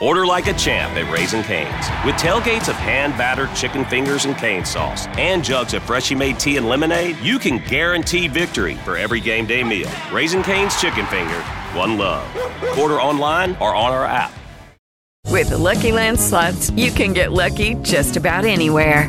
Order like a champ at Raising Cane's. With tailgates of hand battered chicken fingers and cane sauce and jugs of freshly made tea and lemonade, you can guarantee victory for every game day meal. Raising Cane's Chicken Finger, one love. Order online or on our app. With the Lucky Land slots, you can get lucky just about anywhere.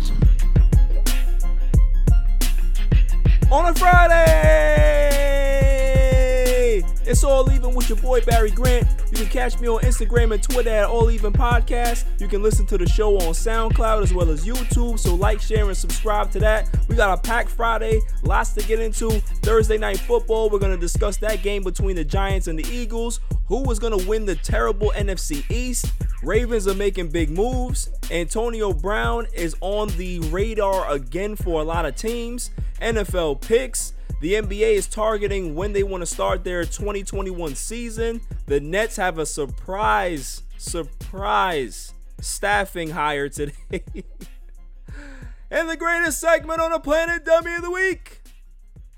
On a Friday. It's all even with your boy Barry Grant. You can catch me on Instagram and Twitter at All Even Podcast. You can listen to the show on SoundCloud as well as YouTube. So like, share, and subscribe to that. We got a packed Friday, lots to get into. Thursday night football. We're gonna discuss that game between the Giants and the Eagles. Who is gonna win the terrible NFC East? Ravens are making big moves. Antonio Brown is on the radar again for a lot of teams. NFL picks. The NBA is targeting when they want to start their 2021 season. The Nets have a surprise, surprise staffing hire today. and the greatest segment on the planet, Dummy of the Week.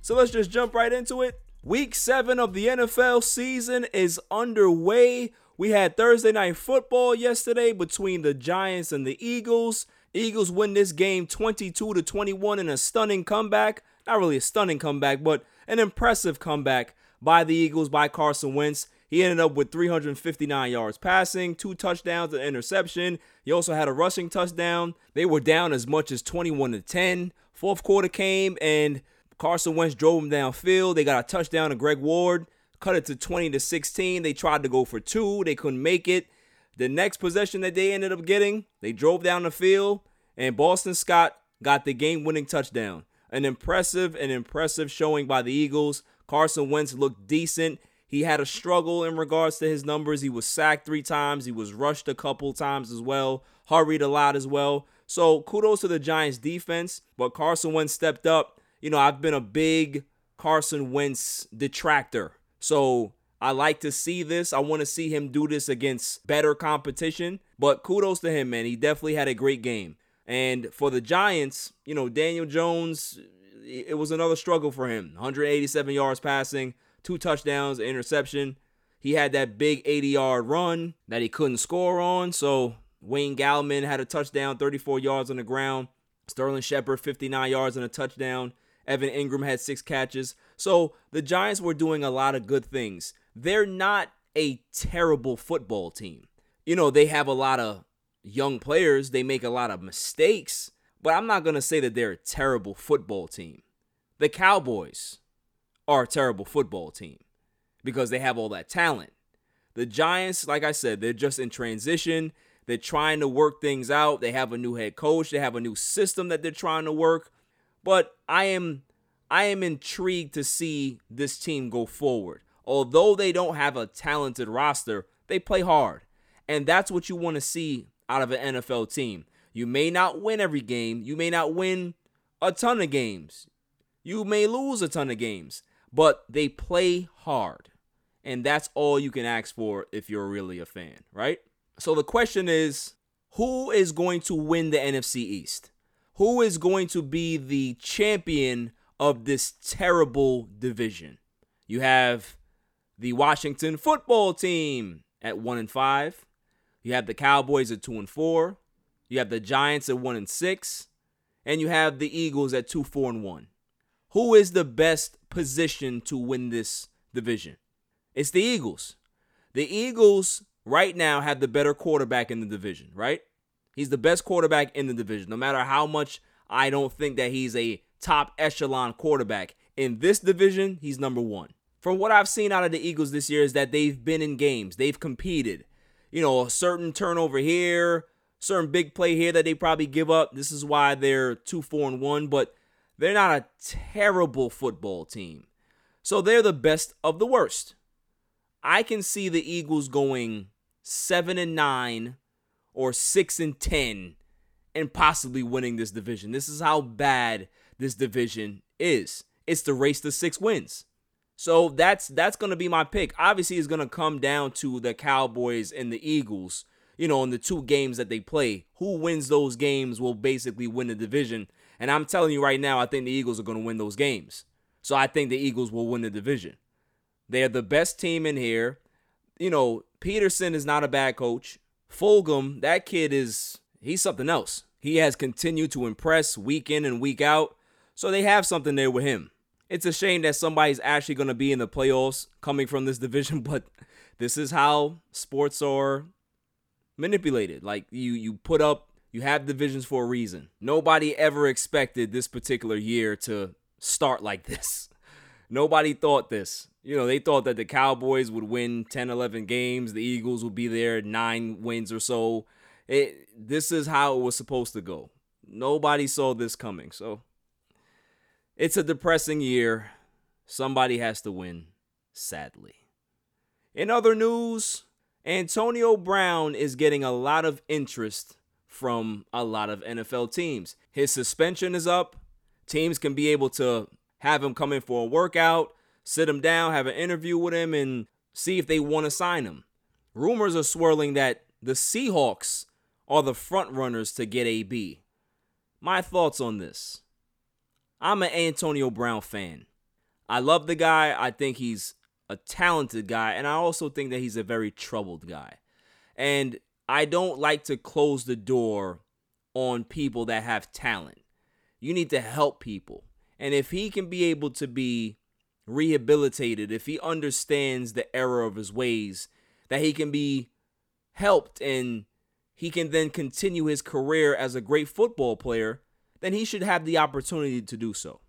So let's just jump right into it. Week seven of the NFL season is underway. We had Thursday night football yesterday between the Giants and the Eagles. Eagles win this game 22 to 21 in a stunning comeback not really a stunning comeback, but an impressive comeback by the Eagles by Carson Wentz. He ended up with 359 yards passing, two touchdowns, an interception. He also had a rushing touchdown. They were down as much as 21 to 10. Fourth quarter came and Carson Wentz drove them downfield. They got a touchdown to Greg Ward, cut it to 20 to 16. They tried to go for two, they couldn't make it. The next possession that they ended up getting, they drove down the field, and Boston Scott got the game-winning touchdown an impressive and impressive showing by the Eagles. Carson Wentz looked decent. He had a struggle in regards to his numbers. He was sacked three times. He was rushed a couple times as well, hurried a lot as well. So kudos to the Giants defense, but Carson Wentz stepped up. You know, I've been a big Carson Wentz detractor. So I like to see this. I want to see him do this against better competition. But kudos to him, man. He definitely had a great game. And for the Giants, you know, Daniel Jones, it was another struggle for him. 187 yards passing, two touchdowns, interception. He had that big 80 yard run that he couldn't score on. So Wayne Gallman had a touchdown, 34 yards on the ground. Sterling Shepard, 59 yards and a touchdown. Evan Engram had six catches. So the Giants were doing a lot of good things. They're not a terrible football team. You know, they have a lot of young players, they make a lot of mistakes, but I'm not going to say that they're a terrible football team. The Cowboys are a terrible football team because they have all that talent. The Giants, like I said, they're just in transition. They're trying to work things out. They have a new head coach, they have a new system that they're trying to work. But I am I am intrigued to see this team go forward. Although they don't have a talented roster, they play hard. And that's what you want to see out of an NFL team. You may not win every game, you may not win a ton of games, you may lose a ton of games, but they play hard. And that's all you can ask for if you're really a fan, right? So the question is who is going to win the NFC East? Who is going to be the champion of this terrible division? You have the Washington football team at 1 and 5. You have the Cowboys at two and four. You have the Giants at one and six, and you have the Eagles at two, four, and one. Who is the best position to win this division? It's the Eagles. The Eagles right now have the better quarterback in the division, right? He's the best quarterback in the division. No matter how much I don't think that he's a top echelon quarterback in this division, he's number one. From what I've seen out of the Eagles this year is that they've been in games, they've competed you know, a certain turnover here, certain big play here that they probably give up. This is why they're 2 4 and 1, but they're not a terrible football team. So they're the best of the worst. I can see the Eagles going 7 and 9 or 6 and 10 and possibly winning this division. This is how bad this division is. It's the race to 6 wins. So that's that's going to be my pick. Obviously it's going to come down to the Cowboys and the Eagles, you know, in the two games that they play. Who wins those games will basically win the division. And I'm telling you right now, I think the Eagles are going to win those games. So I think the Eagles will win the division. They're the best team in here. You know, Pederson is not a bad coach. Fulgham, that kid is he's something else. He has continued to impress week in and week out. So they have something there with him. It's a shame that somebody's actually going to be in the playoffs coming from this division, but this is how sports are manipulated. Like you you put up you have divisions for a reason. Nobody ever expected this particular year to start like this. Nobody thought this. You know, they thought that the Cowboys would win 10, 11 games, the Eagles would be there 9 wins or so. It this is how it was supposed to go. Nobody saw this coming. So it's a depressing year. Somebody has to win, sadly. In other news, Antonio Brown is getting a lot of interest from a lot of NFL teams. His suspension is up. Teams can be able to have him come in for a workout, sit him down, have an interview with him, and see if they want to sign him. Rumors are swirling that the Seahawks are the front runners to get AB. My thoughts on this. I'm an Antonio Brown fan. I love the guy. I think he's a talented guy, and I also think that he's a very troubled guy. And I don't like to close the door on people that have talent. You need to help people. And if he can be able to be rehabilitated, if he understands the error of his ways, that he can be helped and he can then continue his career as a great football player, then he should have the opportunity to do so.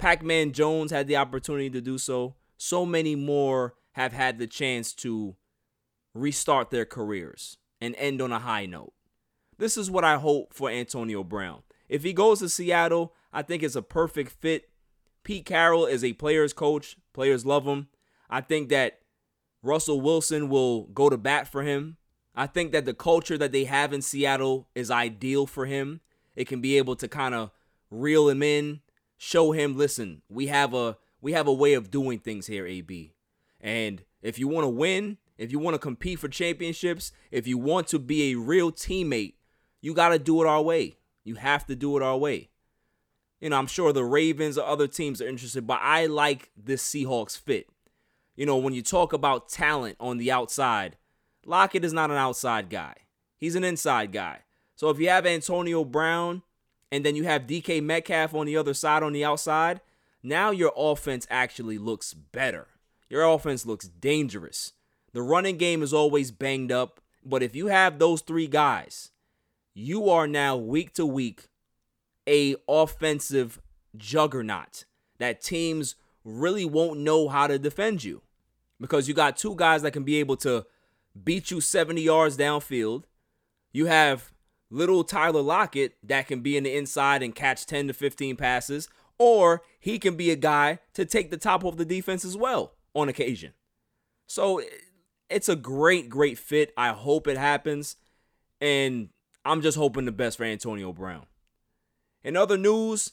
Pac Man Jones had the opportunity to do so. So many more have had the chance to restart their careers and end on a high note. This is what I hope for Antonio Brown. If he goes to Seattle, I think it's a perfect fit. Pete Carroll is a player's coach. Players love him. I think that Russell Wilson will go to bat for him. I think that the culture that they have in Seattle is ideal for him. It can be able to kind of reel him in, show him, listen, we have a we have a way of doing things here, AB. And if you want to win, if you want to compete for championships, if you want to be a real teammate, you got to do it our way. You have to do it our way. You know, I'm sure the Ravens or other teams are interested, but I like this Seahawks fit. You know, when you talk about talent on the outside, Lockett is not an outside guy. He's an inside guy. So if you have Antonio Brown and then you have DK Metcalf on the other side on the outside, now your offense actually looks better. Your offense looks dangerous. The running game is always banged up, but if you have those three guys, you are now week to week a offensive juggernaut that teams really won't know how to defend you because you got two guys that can be able to beat you 70 yards downfield. You have little Tyler Lockett that can be in the inside and catch 10 to 15 passes, or he can be a guy to take the top of the defense as well on occasion. So it's a great, great fit. I hope it happens. And I'm just hoping the best for Antonio Brown. In other news,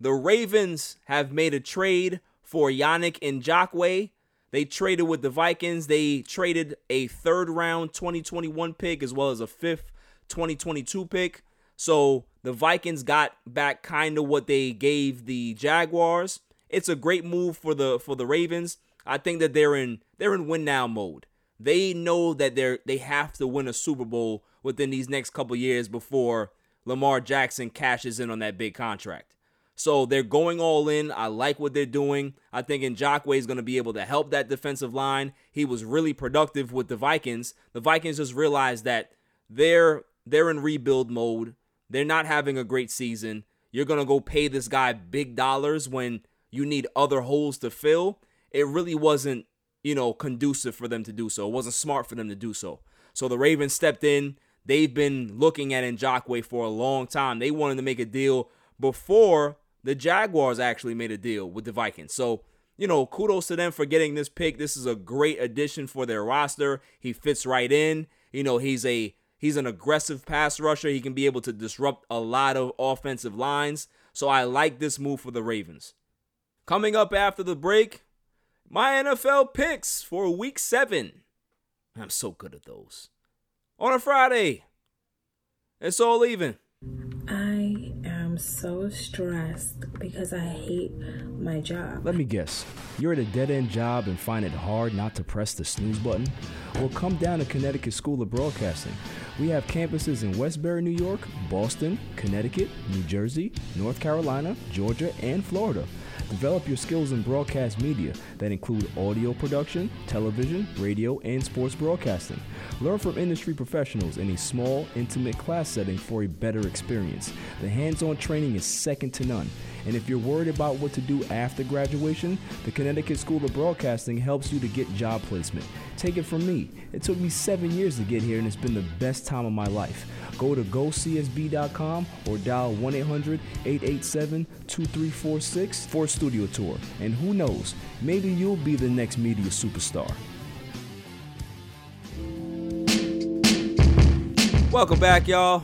the Ravens have made a trade for Yannick Ngakoue. They traded with the Vikings. They traded a third round 2021 pick as well as a fifth 2022 pick. So the Vikings got back kind of what they gave the Jaguars. It's a great move for the for the Ravens. I think that they're in they're in win now mode. They know that they're they have to win a Super Bowl within these next couple years before Lamar Jackson cashes in on that big contract. So they're going all in. I like what they're doing. I think Ngakoue is going to be able to help that defensive line. He was really productive with the Vikings. The Vikings just realized that they're they're in rebuild mode. They're not having a great season. You're going to go pay this guy big dollars when you need other holes to fill. It really wasn't you know, conducive for them to do so. It wasn't smart for them to do so. So the Ravens stepped in. They've been looking at Ngakoue for a long time. They wanted to make a deal before the Jaguars actually made a deal with the Vikings. So you know, kudos to them for getting this pick. This is a great addition for their roster. He fits right in. You know, he's a he's an aggressive pass rusher. He can be able to disrupt a lot of offensive lines. So I like this move for the Ravens. Coming up after the break, my NFL picks for week 7. I'm so good at those. On a Friday. It's all even. So stressed because I hate my job. Let me guess. You're at a dead end job and find it hard not to press the snooze button? Well, come down to Connecticut School of Broadcasting. We have campuses in Westbury, New York, Boston, Connecticut, New Jersey, North Carolina, Georgia, and Florida. Develop your skills in broadcast media that include audio production, television, radio, and sports broadcasting. Learn from industry professionals in a small, intimate class setting for a better experience. The hands on training is second to none. And if you're worried about what to do after graduation, the Connecticut School of Broadcasting helps you to get job placement. Take it from me. It took me seven years to get here, and it's been the best time of my life. Go to gocsb.com or dial 1 800 887 2346 for a studio tour. And who knows, maybe you'll be the next media superstar. Welcome back, y'all.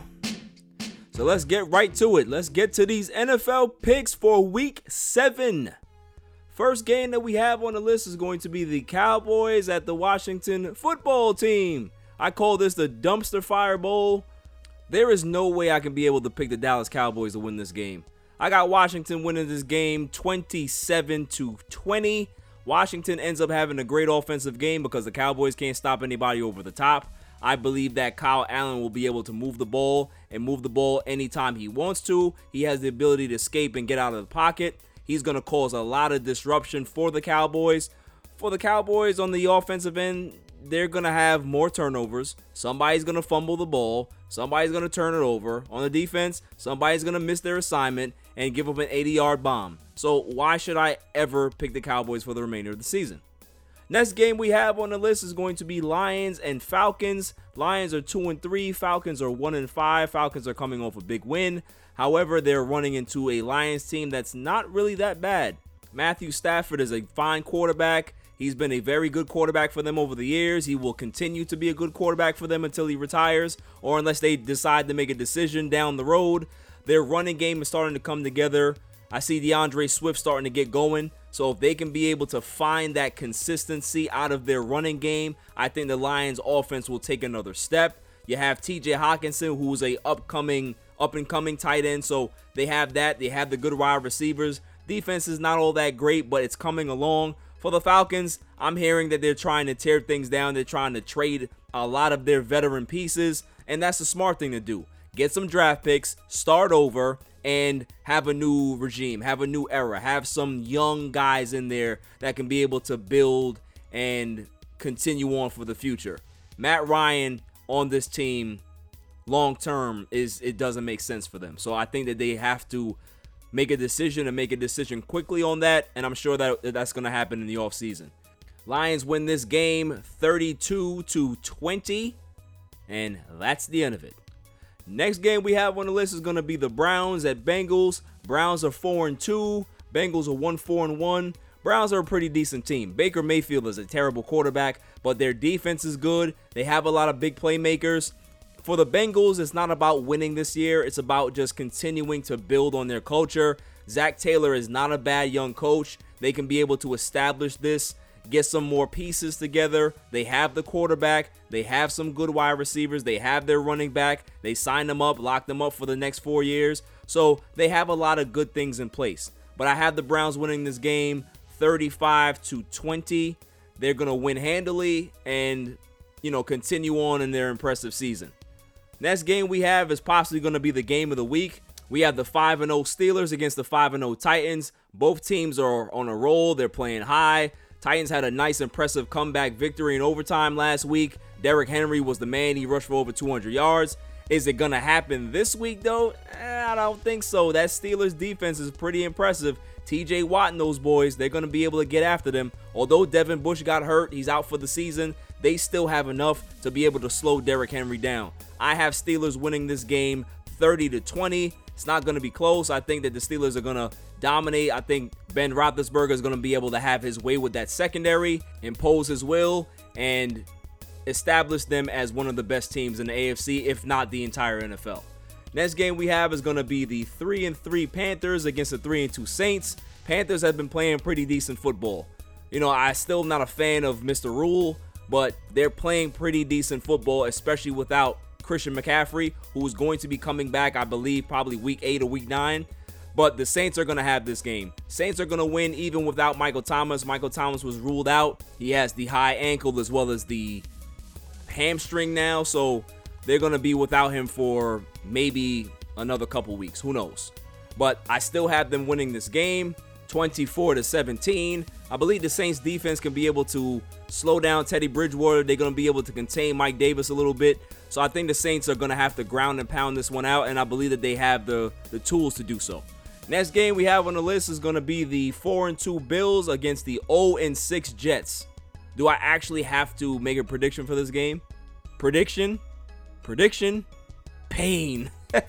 So let's get right to it. Let's get to these NFL picks for week seven. First game that we have on the list is going to be the Cowboys at the Washington football team. I call this the dumpster fire bowl. There is no way I can be able to pick the Dallas Cowboys to win this game. I got Washington winning this game 27 to 20. Washington ends up having a great offensive game because the Cowboys can't stop anybody over the top. I believe that Kyle Allen will be able to move the ball and move the ball anytime he wants to. He has the ability to escape and get out of the pocket. He's going to cause a lot of disruption for the Cowboys. For the Cowboys on the offensive end, they're going to have more turnovers. Somebody's going to fumble the ball. Somebody's going to turn it over. On the defense, somebody's going to miss their assignment and give up an 80 yard bomb. So, why should I ever pick the Cowboys for the remainder of the season? Next game we have on the list is going to be Lions and Falcons. Lions are 2 and 3, Falcons are 1 and 5. Falcons are coming off a big win. However, they're running into a Lions team that's not really that bad. Matthew Stafford is a fine quarterback. He's been a very good quarterback for them over the years. He will continue to be a good quarterback for them until he retires or unless they decide to make a decision down the road. Their running game is starting to come together. I see D'Andre Swift starting to get going. So if they can be able to find that consistency out of their running game, I think the Lions offense will take another step. You have TJ Hockenson, who's a upcoming up and coming tight end. So they have that. They have the good wide receivers. Defense is not all that great, but it's coming along. For the Falcons, I'm hearing that they're trying to tear things down. They're trying to trade a lot of their veteran pieces, and that's a smart thing to do. Get some draft picks, start over, and have a new regime, have a new era, have some young guys in there that can be able to build and continue on for the future. Matt Ryan on this team long term is it doesn't make sense for them. So I think that they have to make a decision and make a decision quickly on that and I'm sure that that's going to happen in the offseason. Lions win this game 32 to 20 and that's the end of it. Next game we have on the list is going to be the Browns at Bengals. Browns are 4 and 2, Bengals are 1 4 and 1. Browns are a pretty decent team. Baker Mayfield is a terrible quarterback, but their defense is good. They have a lot of big playmakers. For the Bengals, it's not about winning this year, it's about just continuing to build on their culture. Zac Taylor is not a bad young coach. They can be able to establish this get some more pieces together. They have the quarterback, they have some good wide receivers, they have their running back, they signed them up, locked them up for the next four years. So they have a lot of good things in place. But I have the Browns winning this game 35 to 20. They're going to win handily and, you know, continue on in their impressive season. Next game we have is possibly going to be the game of the week. We have the 5 0 Steelers against the 5 0 Titans. Both teams are on a roll, they're playing high. Titans had a nice, impressive comeback victory in overtime last week. Derrick Henry was the man. He rushed for over 200 yards. Is it going to happen this week, though? Eh, I don't think so. That Steelers defense is pretty impressive. TJ Watt and those boys, they're going to be able to get after them. Although Devin Bush got hurt, he's out for the season, they still have enough to be able to slow Derrick Henry down. I have Steelers winning this game 30 to 20. It's not going to be close. I think that the Steelers are going to dominate. I think Ben Roethlisberger is going to be able to have his way with that secondary, impose his will, and establish them as one of the best teams in the AFC, if not the entire NFL. Next game we have is going to be the 3 and 3 Panthers against the 3 and 2 Saints. Panthers have been playing pretty decent football. You know, I still am not a fan of Mr. Rhule, but they're playing pretty decent football, especially without Christian McCaffrey, who is going to be coming back, I believe, probably week 8 or week 9. But the Saints are going to have this game. Saints are going to win even without Michael Thomas. Michael Thomas was ruled out. He has the high ankle as well as the hamstring now, so they're going to be without him for maybe another couple weeks. Who knows? But I still have them winning this game 24 to 17. I believe the Saints defense can be able to slow down Teddy Bridgewater. They're going to be able to contain Mike Davis a little bit. So I think the Saints are going to have to ground and pound this one out, and I believe that they have the, the tools to do so. Next game we have on the list is going to be the 4 and 2 Bills against the 0 and 6 Jets. Do I actually have to make a prediction for this game? Prediction, prediction, pain.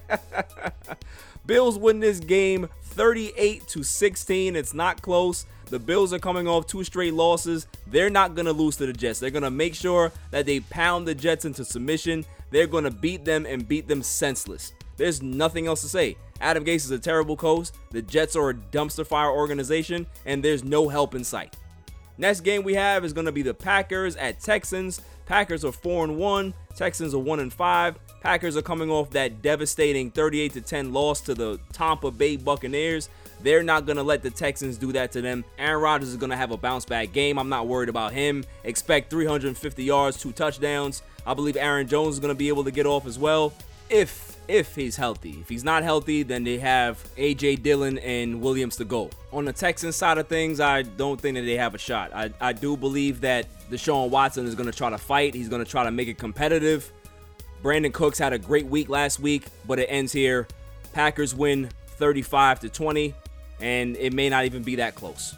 Bills win this game 38 to 16. It's not close. The Bills are coming off two straight losses. They're not going to lose to the Jets. They're going to make sure that they pound the Jets into submission. They're going to beat them and beat them senseless. There's nothing else to say. Adam Gase is a terrible coach. The Jets are a dumpster fire organization, and there's no help in sight. Next game we have is going to be the Packers at Texans. Packers are 4 and 1, Texans are 1 and 5. Packers are coming off that devastating 38 to 10 loss to the Tampa Bay Buccaneers. They're not going to let the Texans do that to them. Aaron Rodgers is going to have a bounce back game. I'm not worried about him. Expect 350 yards, two touchdowns. I believe Aaron Jones is going to be able to get off as well if if he's healthy. If he's not healthy, then they have AJ Dillon and Williams to go. On the Texans side of things, I don't think that they have a shot. I, I do believe that Deshaun Watson is going to try to fight. He's going to try to make it competitive. Brandin Cooks had a great week last week, but it ends here. Packers win 35 to 20, and it may not even be that close.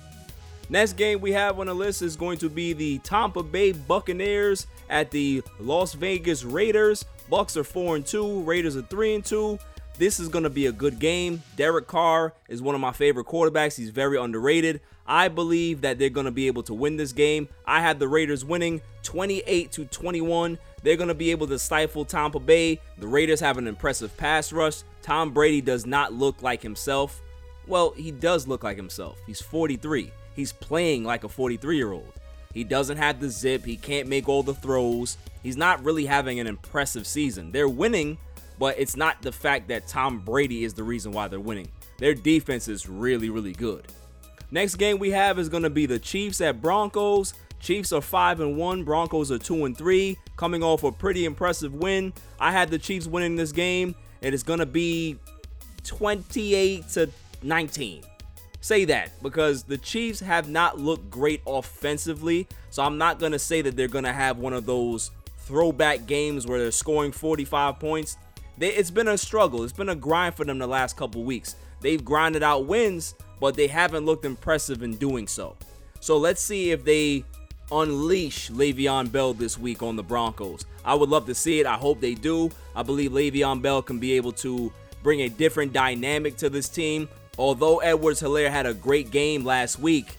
Next game we have on the list is going to be the Tampa Bay Buccaneers at the Las Vegas Raiders. Bucks are 4 and 2, Raiders are 3 and 2. This is going to be a good game. Derek Carr is one of my favorite quarterbacks. He's very underrated. I believe that they're going to be able to win this game. I had the Raiders winning 28 to 21. They're going to be able to stifle Tampa Bay. The Raiders have an impressive pass rush. Tom Brady does not look like himself. Well, he does look like himself. He's 43. He's playing like a 43 year old. He doesn't have the zip. He can't make all the throws. He's not really having an impressive season. They're winning, but it's not the fact that Tom Brady is the reason why they're winning. Their defense is really, really good. Next game we have is going to be the Chiefs at Broncos. Chiefs are 5 and 1, Broncos are 2 and 3, coming off a pretty impressive win. I had the Chiefs winning this game, and it's going to be 28 to 19 say that because the Chiefs have not looked great offensively. So I'm not going to say that they're going to have one of those throwback games where they're scoring 45 points. They, it's been a struggle. It's been a grind for them the last couple weeks. They've grinded out wins, but they haven't looked impressive in doing so. So let's see if they unleash Le'Veon Bell this week on the Broncos. I would love to see it. I hope they do. I believe Le'Veon Bell can be able to bring a different dynamic to this team although Edwards Helaire had a great game last week,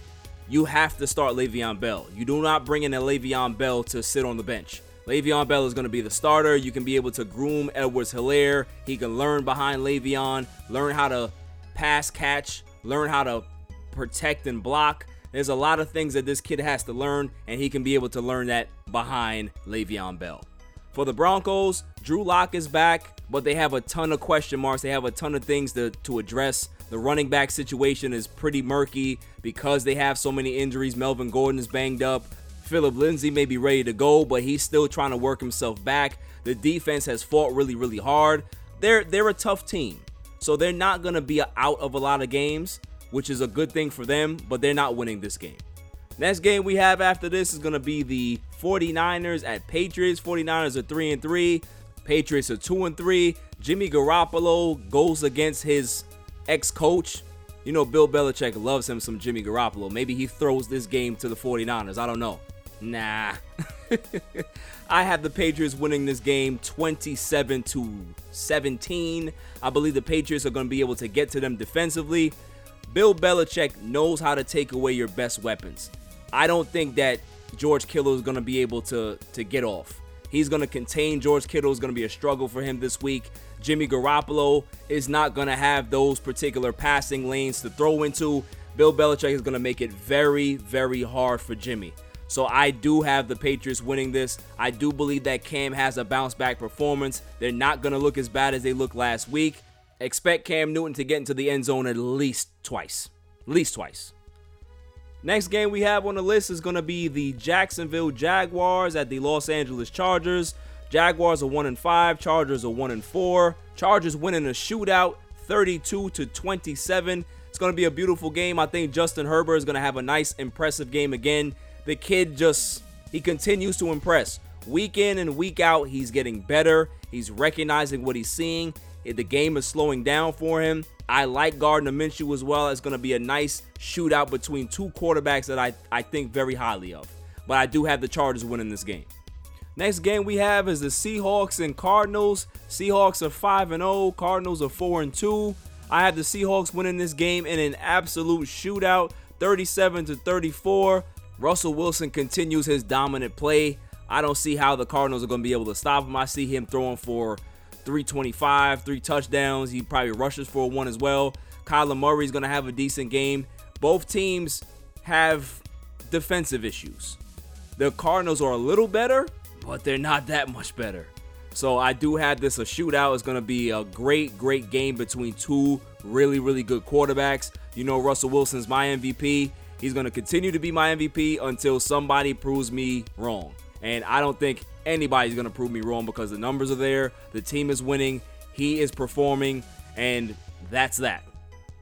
you have to start Le'Veon Bell. You do not bring in a Le'Veon Bell to sit on the bench. Le'Veon Bell is going to be the starter. You can be able to groom Edwards Helaire. He can learn behind Le'Veon, learn how to pass catch, learn how to protect and block. There's a lot of things that this kid has to learn, and he can be able to learn that behind Le'Veon Bell. For the Broncos, Drew Lock is back, but they have a ton of question marks. They have a ton of things to, to address. The running back situation is pretty murky because they have so many injuries. Melvin Gordon is banged up. Philip Lindsay may be ready to go, but he's still trying to work himself back. The defense has fought really, really hard. They're they're a tough team. So they're not going to be out of a lot of games, which is a good thing for them, but they're not winning this game. Next game we have after this is going to be the 49ers at Patriots. 49ers are 3 and 3. Patriots are 2 and 3. Jimmy Garoppolo goes against his ex-coach. You know Bill Belichick loves him some Jimmy Garoppolo. Maybe he throws this game to the 49ers. I don't know. Nah. I have the Patriots winning this game 27 to 17. I believe the Patriots are going to be able to get to them defensively. Bill Belichick knows how to take away your best weapons. I don't think that George Kittle is going to be able to to get off. He's going to contain George Kittle. Is going to be a struggle for him this week. Jimmy Garoppolo is not going to have those particular passing lanes to throw into. Bill Belichick is going to make it very, very hard for Jimmy. So I do have the Patriots winning this. I do believe that Cam has a bounce back performance. They're not going to look as bad as they looked last week. Expect Cam Newton to get into the end zone at least twice. At least twice. Next game we have on the list is going to be the Jacksonville Jaguars at the Los Angeles Chargers. Jaguars are 1 and 5, Chargers are 1 and 4. Chargers winning a shootout 32 to 27. It's going to be a beautiful game. I think Justin Herbert is going to have a nice impressive game again. The kid just he continues to impress. Week in and week out, he's getting better. He's recognizing what he's seeing. The game is slowing down for him. I like Gardner Minshew as well. It's going to be a nice shootout between two quarterbacks that I, I think very highly of. But I do have the Chargers winning this game. Next game we have is the Seahawks and Cardinals. Seahawks are 5 and 0, Cardinals are 4 and 2. I have the Seahawks winning this game in an absolute shootout, 37 to 34. Russell Wilson continues his dominant play. I don't see how the Cardinals are going to be able to stop him. I see him throwing for 325, three touchdowns. He probably rushes for one as well. Kyler Murray is going to have a decent game. Both teams have defensive issues. The Cardinals are a little better, but they're not that much better. So I do have this a shootout. It's going to be a great, great game between two really, really good quarterbacks. You know, Russell Wilson's my MVP. He's going to continue to be my MVP until somebody proves me wrong. And I don't think anybody's going to prove me wrong because the numbers are there, the team is winning, he is performing, and that's that.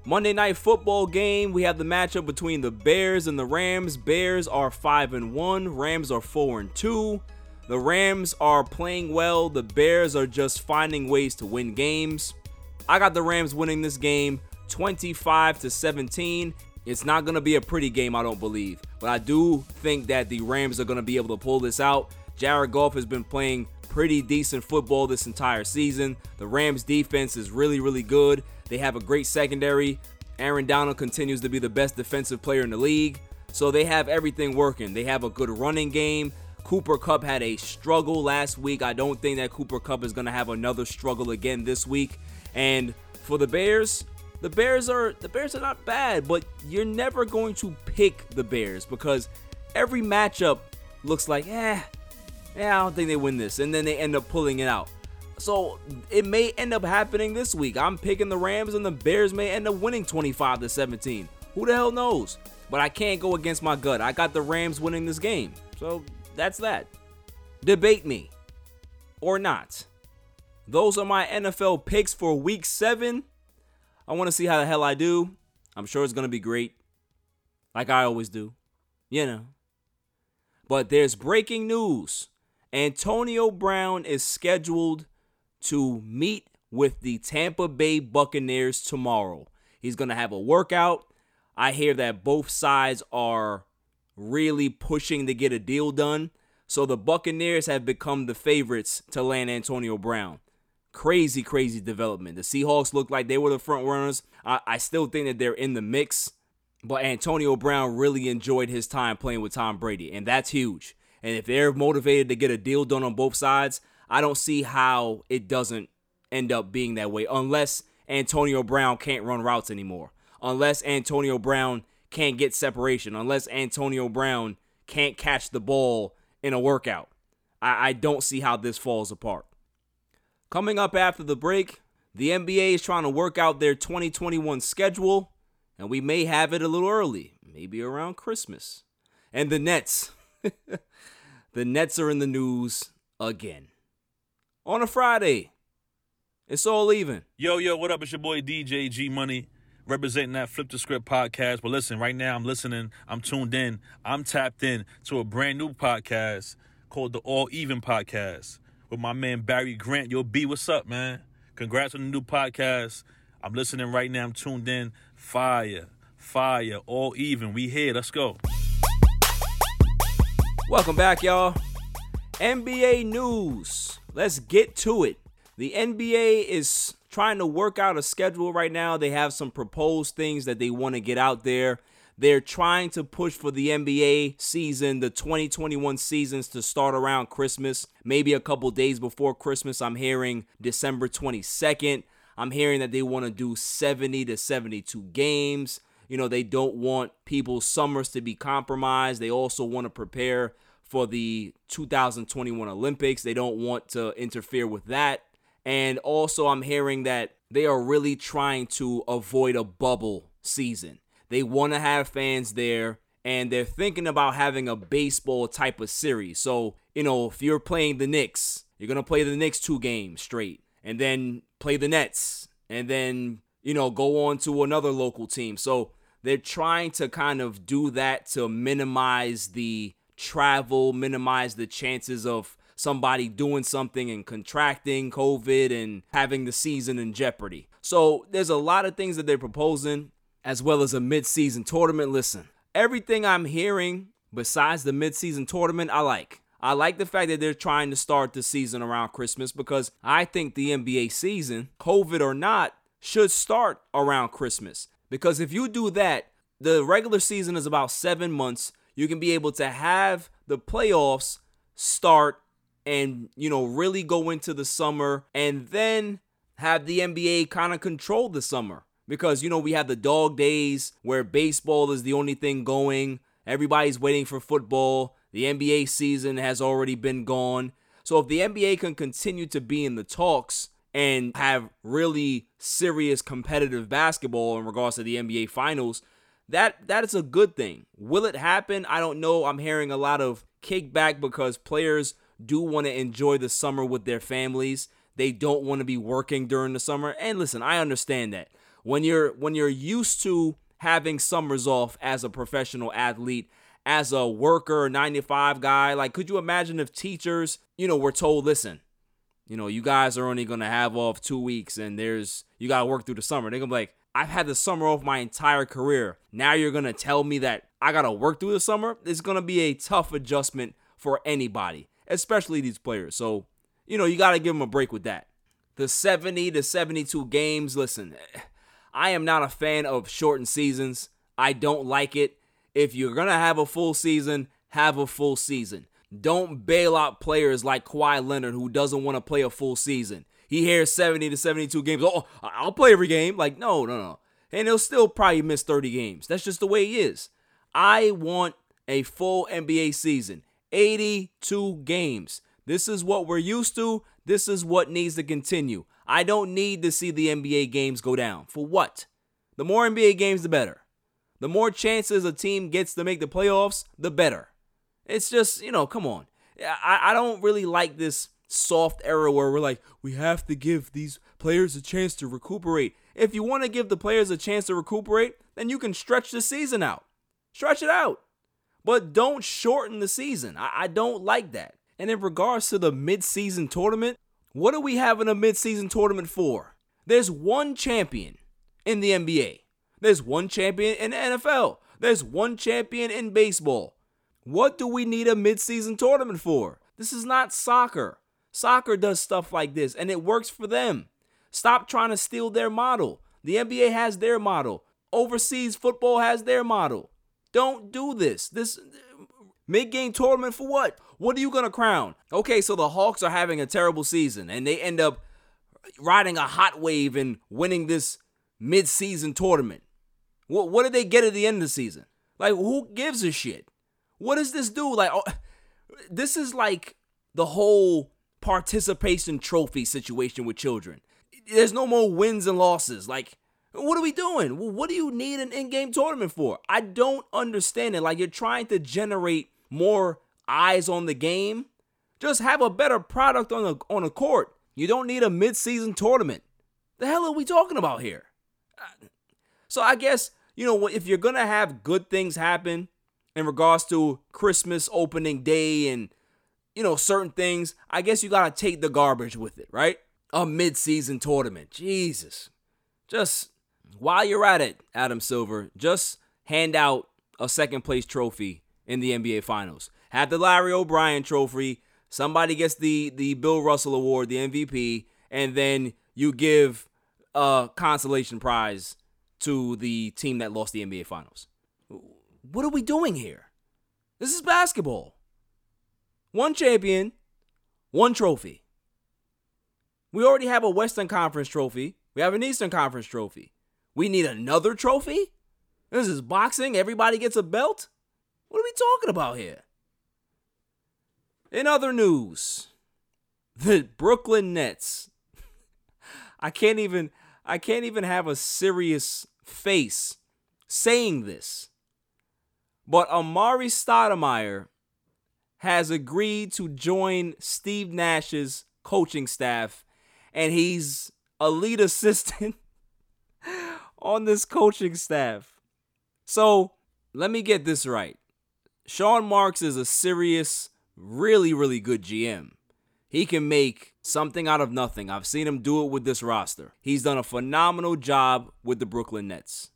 Monday night football game, we have the matchup between the Bears and the Rams. Bears are 5 and 1, Rams are 4 and 2. The Rams are playing well, the Bears are just finding ways to win games. I got the Rams winning this game 25 to 17. It's not going to be a pretty game, I don't believe. But I do think that the Rams are going to be able to pull this out. Jared Goff has been playing pretty decent football this entire season. The Rams defense is really, really good. They have a great secondary. Aaron Donald continues to be the best defensive player in the league. So they have everything working. They have a good running game. Cooper Kupp had a struggle last week. I don't think that Cooper Kupp is going to have another struggle again this week. And for the Bears, the Bears are the Bears are not bad, but you're never going to pick the Bears because every matchup looks like, eh, yeah, I don't think they win this, and then they end up pulling it out. So it may end up happening this week. I'm picking the Rams, and the Bears may end up winning 25 to 17. Who the hell knows? But I can't go against my gut. I got the Rams winning this game. So that's that. Debate me or not. Those are my NFL picks for week seven. I want to see how the hell I do. I'm sure it's going to be great. Like I always do. You know. But there's breaking news. Antonio Brown is scheduled to meet with the Tampa Bay Buccaneers tomorrow. He's going to have a workout. I hear that both sides are really pushing to get a deal done. So the Buccaneers have become the favorites to land Antonio Brown. Crazy, crazy development. The Seahawks look like they were the front runners. I, I still think that they're in the mix, but Antonio Brown really enjoyed his time playing with Tom Brady, and that's huge. And if they're motivated to get a deal done on both sides, I don't see how it doesn't end up being that way unless Antonio Brown can't run routes anymore. Unless Antonio Brown can't get separation. Unless Antonio Brown can't catch the ball in a workout. I, I don't see how this falls apart. Coming up after the break, the NBA is trying to work out their 2021 schedule, and we may have it a little early, maybe around Christmas. And the Nets. the Nets are in the news again. On a Friday. It's all even. Yo, yo, what up? It's your boy DJ G Money representing that Flip the Script podcast. But listen, right now I'm listening, I'm tuned in, I'm tapped in to a brand new podcast called the All Even Podcast with my man Barry Grant. Yo, B, what's up, man? Congrats on the new podcast. I'm listening right now. I'm tuned in. Fire, fire, all even. We here. Let's go. Welcome back, y'all. NBA news. Let's get to it. The NBA is trying to work out a schedule right now. They have some proposed things that they want to get out there. They're trying to push for the NBA season, the 2021 seasons to start around Christmas, maybe a couple days before Christmas. I'm hearing December 22nd. I'm hearing that they want to do 70 to 72 games. You know, they don't want people's summers to be compromised. They also want to prepare for the 2021 Olympics. They don't want to interfere with that. And also, I'm hearing that they are really trying to avoid a bubble season. They want to have fans there and they're thinking about having a baseball type of series. So, you know, if you're playing the Knicks, you're going to play the Knicks two games straight and then play the Nets and then, you know, go on to another local team. So, they're trying to kind of do that to minimize the travel, minimize the chances of somebody doing something and contracting COVID and having the season in jeopardy. So there's a lot of things that they're proposing, as well as a mid-season tournament. Listen, everything I'm hearing besides the mid-season tournament, I like. I like the fact that they're trying to start the season around Christmas because I think the NBA season, COVID or not, should start around Christmas. Because if you do that, the regular season is about seven months. You can be able to have the playoffs start and, you know, really go into the summer and then have the NBA kind of control the summer. Because, you know, we have the dog days where baseball is the only thing going. Everybody's waiting for football. The NBA season has already been gone. So if the NBA can continue to be in the talks and have really serious competitive basketball in regards to the NBA finals, that that is a good thing. Will it happen? I don't know. I'm hearing a lot of kickback because players do want to enjoy the summer with their families. They don't want to be working during the summer. And listen, I understand that. When you're when you're used to having summers off as a professional athlete, as a worker, 95 guy, like could you imagine if teachers, you know, were told, "Listen, you know, you guys are only to have off 2 weeks and there's you got to work through the summer." They're to be like, "I've had the summer off my entire career. Now you're to tell me that I got to work through the summer?" It's to be a tough adjustment for anybody especially these players. So, you know, you got to give them a break with that. The 70 to 72 games, listen, eh, I am not a fan of shortened seasons. I don't like it. If you're going to have a full season, have a full season. Don't bail out players like Kawhi Leonard who doesn't want to play a full season. He hears 70 to 72 games. Oh, I'll play every game. Like, no, no, no. And he'll still probably miss 30 games. That's just the way he is. I want a full NBA season. 82 games. This is what we're used to. This is what needs to continue. I don't need to see the NBA games go down. For what? The more NBA games, the better. The more chances a team gets to make the playoffs, the better. It's just, you know, come on. I, I don't really like this soft era where we're like, we have to give these players a chance to recuperate. If you want to give the players a chance to recuperate, then you can stretch the season out. Stretch it out but don't shorten the season. I, I don't like that. And in regards to the midseason tournament, what are we having a midseason tournament for? There's one champion in the NBA. There's one champion in the NFL. There's one champion in baseball. What do we need a midseason tournament for? This is not soccer. Soccer does stuff like this and it works for them. Stop trying to steal their model. The NBA has their model. Overseas football has their model. Don't do this. This mid-game tournament for what? What are you gonna crown? Okay, so the Hawks are having a terrible season and they end up riding a hot wave and winning this mid-season tournament. What what did they get at the end of the season? Like who gives a shit? What does this do? Like oh, this is like the whole participation trophy situation with children. There's no more wins and losses. Like what are we doing? What do you need an in-game tournament for? I don't understand it. Like you're trying to generate more eyes on the game. Just have a better product on the on a court. You don't need a mid-season tournament. The hell are we talking about here? So I guess, you know, if you're to have good things happen in regards to Christmas opening day and you know, certain things, I guess you got to take the garbage with it, right? A mid-season tournament. Jesus. Just while you're at it, Adam Silver, just hand out a second place trophy in the NBA Finals. Have the Larry O'Brien trophy. Somebody gets the the Bill Russell Award, the MVP, and then you give a consolation prize to the team that lost the NBA Finals. What are we doing here? This is basketball. One champion, one trophy. We already have a Western Conference trophy. We have an Eastern Conference trophy. We need another trophy? This is boxing. Everybody gets a belt? What are we talking about here? In other news, the Brooklyn Nets. I can't even I can't even have a serious face saying this. But Amar'e Stoudemire has agreed to join Steve Nash's coaching staff, and he's a lead assistant on this coaching staff. So let me get this right. Sean Marks is a serious, really, really good GM. He can make something out of nothing. I've seen him do it with this roster. He's done a phenomenal job with the Brooklyn Nets.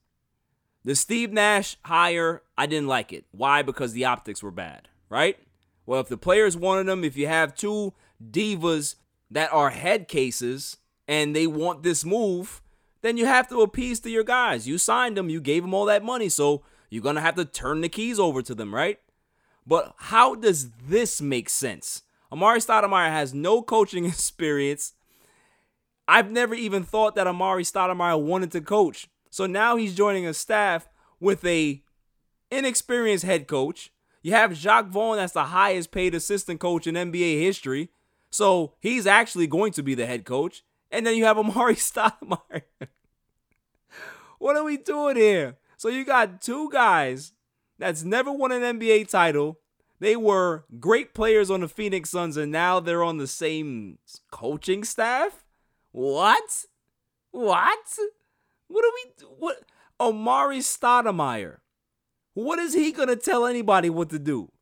The Steve Nash hire, I didn't like it. Why? Because the optics were bad, right? Well, if the players wanted them, if you have two divas that are head cases and they want this move, then you have to appease to your guys. You signed them, you gave them all that money, so you're going to have to turn the keys over to them, right? But how does this make sense? Amar'e Stoudemire has no coaching experience. I've never even thought that Amar'e Stoudemire wanted to coach. So now he's joining a staff with a inexperienced head coach. You have Jacque Vaughn, that's the highest paid assistant coach in NBA history. So he's actually going to be the head coach. And then you have Amar'e Stoudemire. what are we doing here? So you got two guys that's never won an NBA title. They were great players on the Phoenix Suns, and now they're on the same coaching staff. What? What? What are we? What? Amar'e Stoudemire. What is he gonna tell anybody what to do?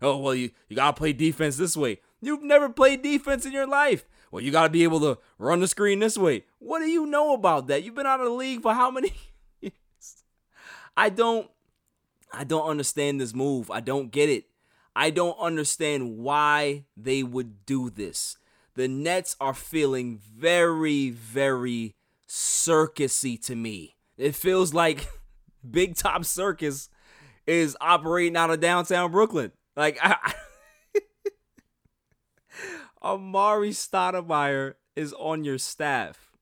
Oh well, you you gotta play defense this way. You've never played defense in your life. Well, you gotta be able to run the screen this way. What do you know about that? You've been out of the league for how many? I don't. I don't understand this move. I don't get it. I don't understand why they would do this. The Nets are feeling very, very circusy to me. It feels like Big Top Circus is operating out of downtown Brooklyn. Like I, Amar'e Stoudemire is on your staff.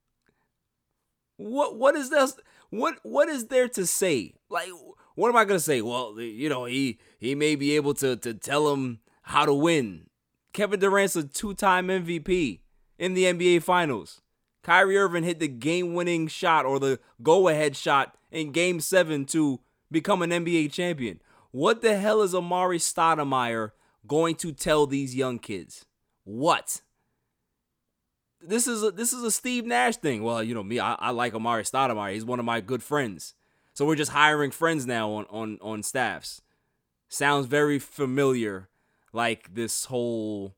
What what is this? What what is there to say? Like what am I gonna say? Well, you know, he he may be able to to tell him how to win. Kevin Durant's a two-time MVP in the NBA Finals. Kyrie Irving hit the game-winning shot or the go-ahead shot in Game Seven to become an NBA champion. What the hell is Amar'e Stoudemire going to tell these young kids? What? This is a, this is a Steve Nash thing. Well, you know me, I, I like Amar'e Stoudemire. He's one of my good friends. So we're just hiring friends now on on on staffs. Sounds very familiar, like this whole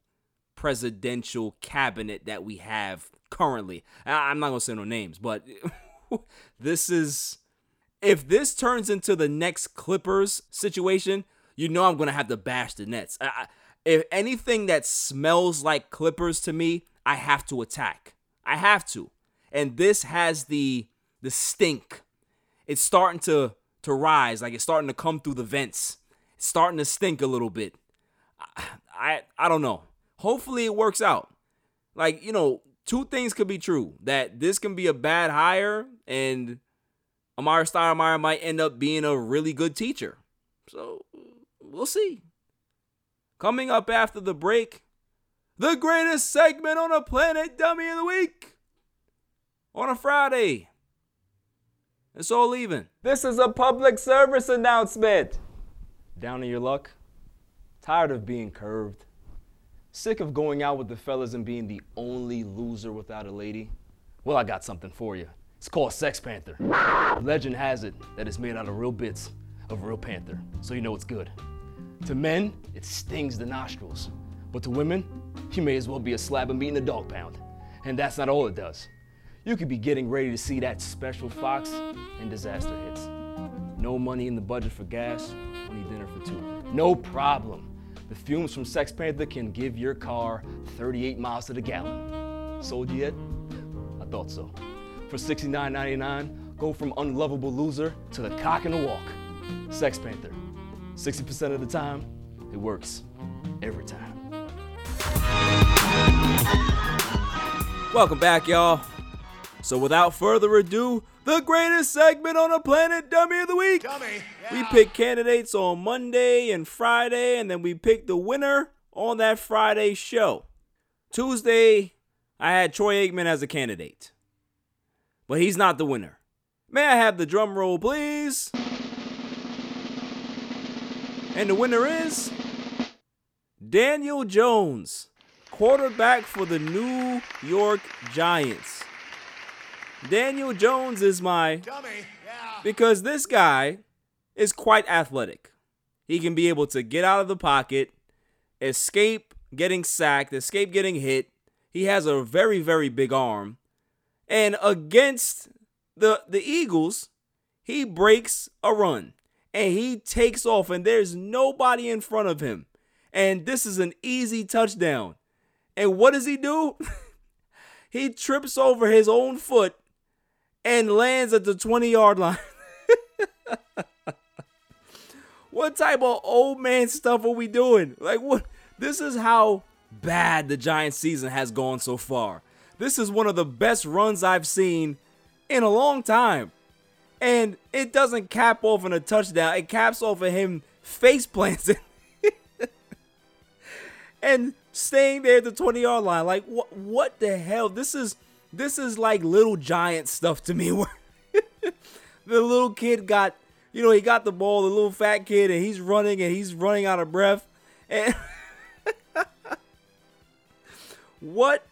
presidential cabinet that we have currently. I, I'm not gonna say no names, but this is if this turns into the next Clippers situation, you know I'm gonna have to bash the Nets. I, if anything that smells like Clippers to me, I have to attack. I have to. And this has the the stink. It's starting to to rise, like it's starting to come through the vents. It's starting to stink a little bit. I I, I don't know. Hopefully it works out. Like, you know, two things could be true. That this can be a bad hire and Amar'e Stoudemire might end up being a really good teacher. So we'll see. Coming up after the break, the greatest segment on the planet, Dummy of the Week. On a Friday. It's all even. This is a public service announcement. Down in your luck? Tired of being curved? Sick of going out with the fellas and being the only loser without a lady? Well, I got something for you. It's called Sex Panther. Legend has it that it's made out of real bits of real panther, so you know it's good. To men, it stings the nostrils. But to women, you may as well be a slab of meat in a dog pound. And that's not all it does. You could be getting ready to see that special fox and disaster hits. No money in the budget for gas, only dinner for two. No problem. The fumes from Sex Panther can give your car 38 miles to the gallon. Sold yet? I thought so. For $69.99, go from unlovable loser to the cock in the walk. Sex Panther. 60% of the time, it works. Every time. Welcome back, y'all. So, without further ado, the greatest segment on the planet, Dummy of the Week. Dummy. We pick candidates on Monday and Friday, and then we pick the winner on that Friday show. Tuesday, I had Troy Aikman as a candidate, but he's not the winner. May I have the drum roll, please? And the winner is Daniel Jones, quarterback for the New York Giants. Daniel Jones is my dummy. because this guy is quite athletic. He can be able to get out of the pocket, escape getting sacked, escape getting hit. He has a very very big arm. And against the the Eagles, he breaks a run and he takes off and there's nobody in front of him. And this is an easy touchdown. And what does he do? he trips over his own foot and lands at the 20 yard line. what type of old man stuff are we doing? Like, what? This is how bad the Giants season has gone so far. This is one of the best runs I've seen in a long time. And it doesn't cap off in a touchdown, it caps off of him face planting and staying there at the 20 yard line. Like, what, what the hell? This is this is like little giant stuff to me. Where the little kid got you know he got the ball the little fat kid and he's running and he's running out of breath. And what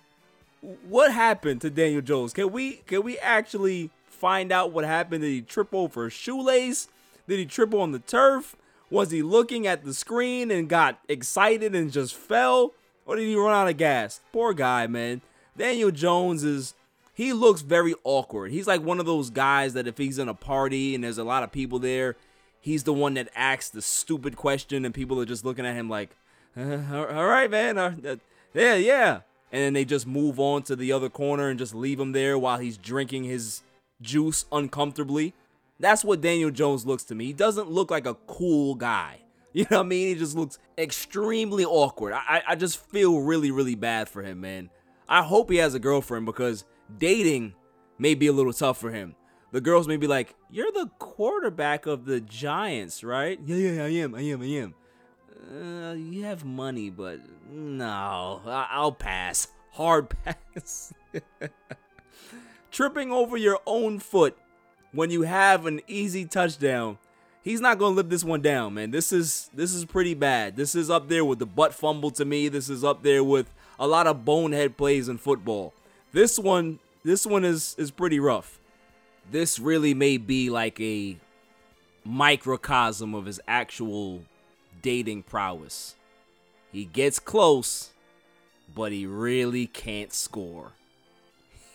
what happened to Daniel Jones? Can we can we actually find out what happened? Did he trip over a shoelace? Did he trip on the turf was he looking at the screen and got excited and just fell or did he run out of gas poor guy man Daniel Jones is he looks very awkward. He's like one of those guys that if he's in a party and there's a lot of people there, he's the one that asks the stupid question and people are just looking at him like, uh, all right, man, uh, yeah, yeah. And then they just move on to the other corner and just leave him there while he's drinking his juice uncomfortably. That's what Daniel Jones looks to me. He doesn't look like a cool guy. You know what I mean? He just looks extremely awkward. I, I just feel really, really bad for him, man. I hope he has a girlfriend because dating may be a little tough for him. The girls may be like, "You're the quarterback of the Giants, right?" Yeah, yeah, I am. I am. I am. Uh, you have money, but no, I- I'll pass. Hard pass. Tripping over your own foot when you have an easy touchdown. He's not gonna live this one down, man. This is this is pretty bad. This is up there with the butt fumble to me. This is up there with a lot of bonehead plays in football. This one, this one is is pretty rough. This really may be like a microcosm of his actual dating prowess. He gets close, but he really can't score.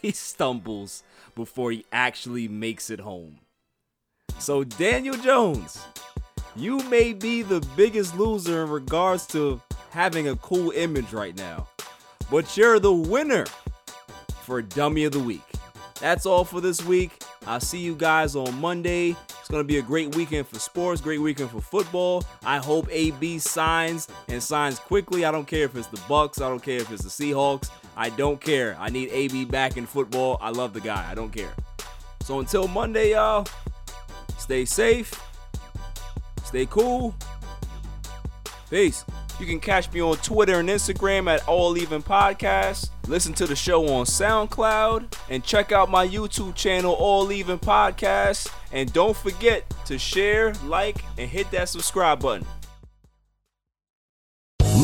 He stumbles before he actually makes it home. So, Daniel Jones, you may be the biggest loser in regards to having a cool image right now, but you're the winner for Dummy of the Week. That's all for this week. I'll see you guys on Monday. It's going to be a great weekend for sports, great weekend for football. I hope AB signs and signs quickly. I don't care if it's the Bucs, I don't care if it's the Seahawks. I don't care. I need AB back in football. I love the guy. I don't care. So until Monday, y'all, stay safe, stay cool. Peace. You can catch me on Twitter and Instagram at All Even Podcast. Listen to the show on SoundCloud and check out my YouTube channel, All Even Podcast. And don't forget to share, like, and hit that subscribe button.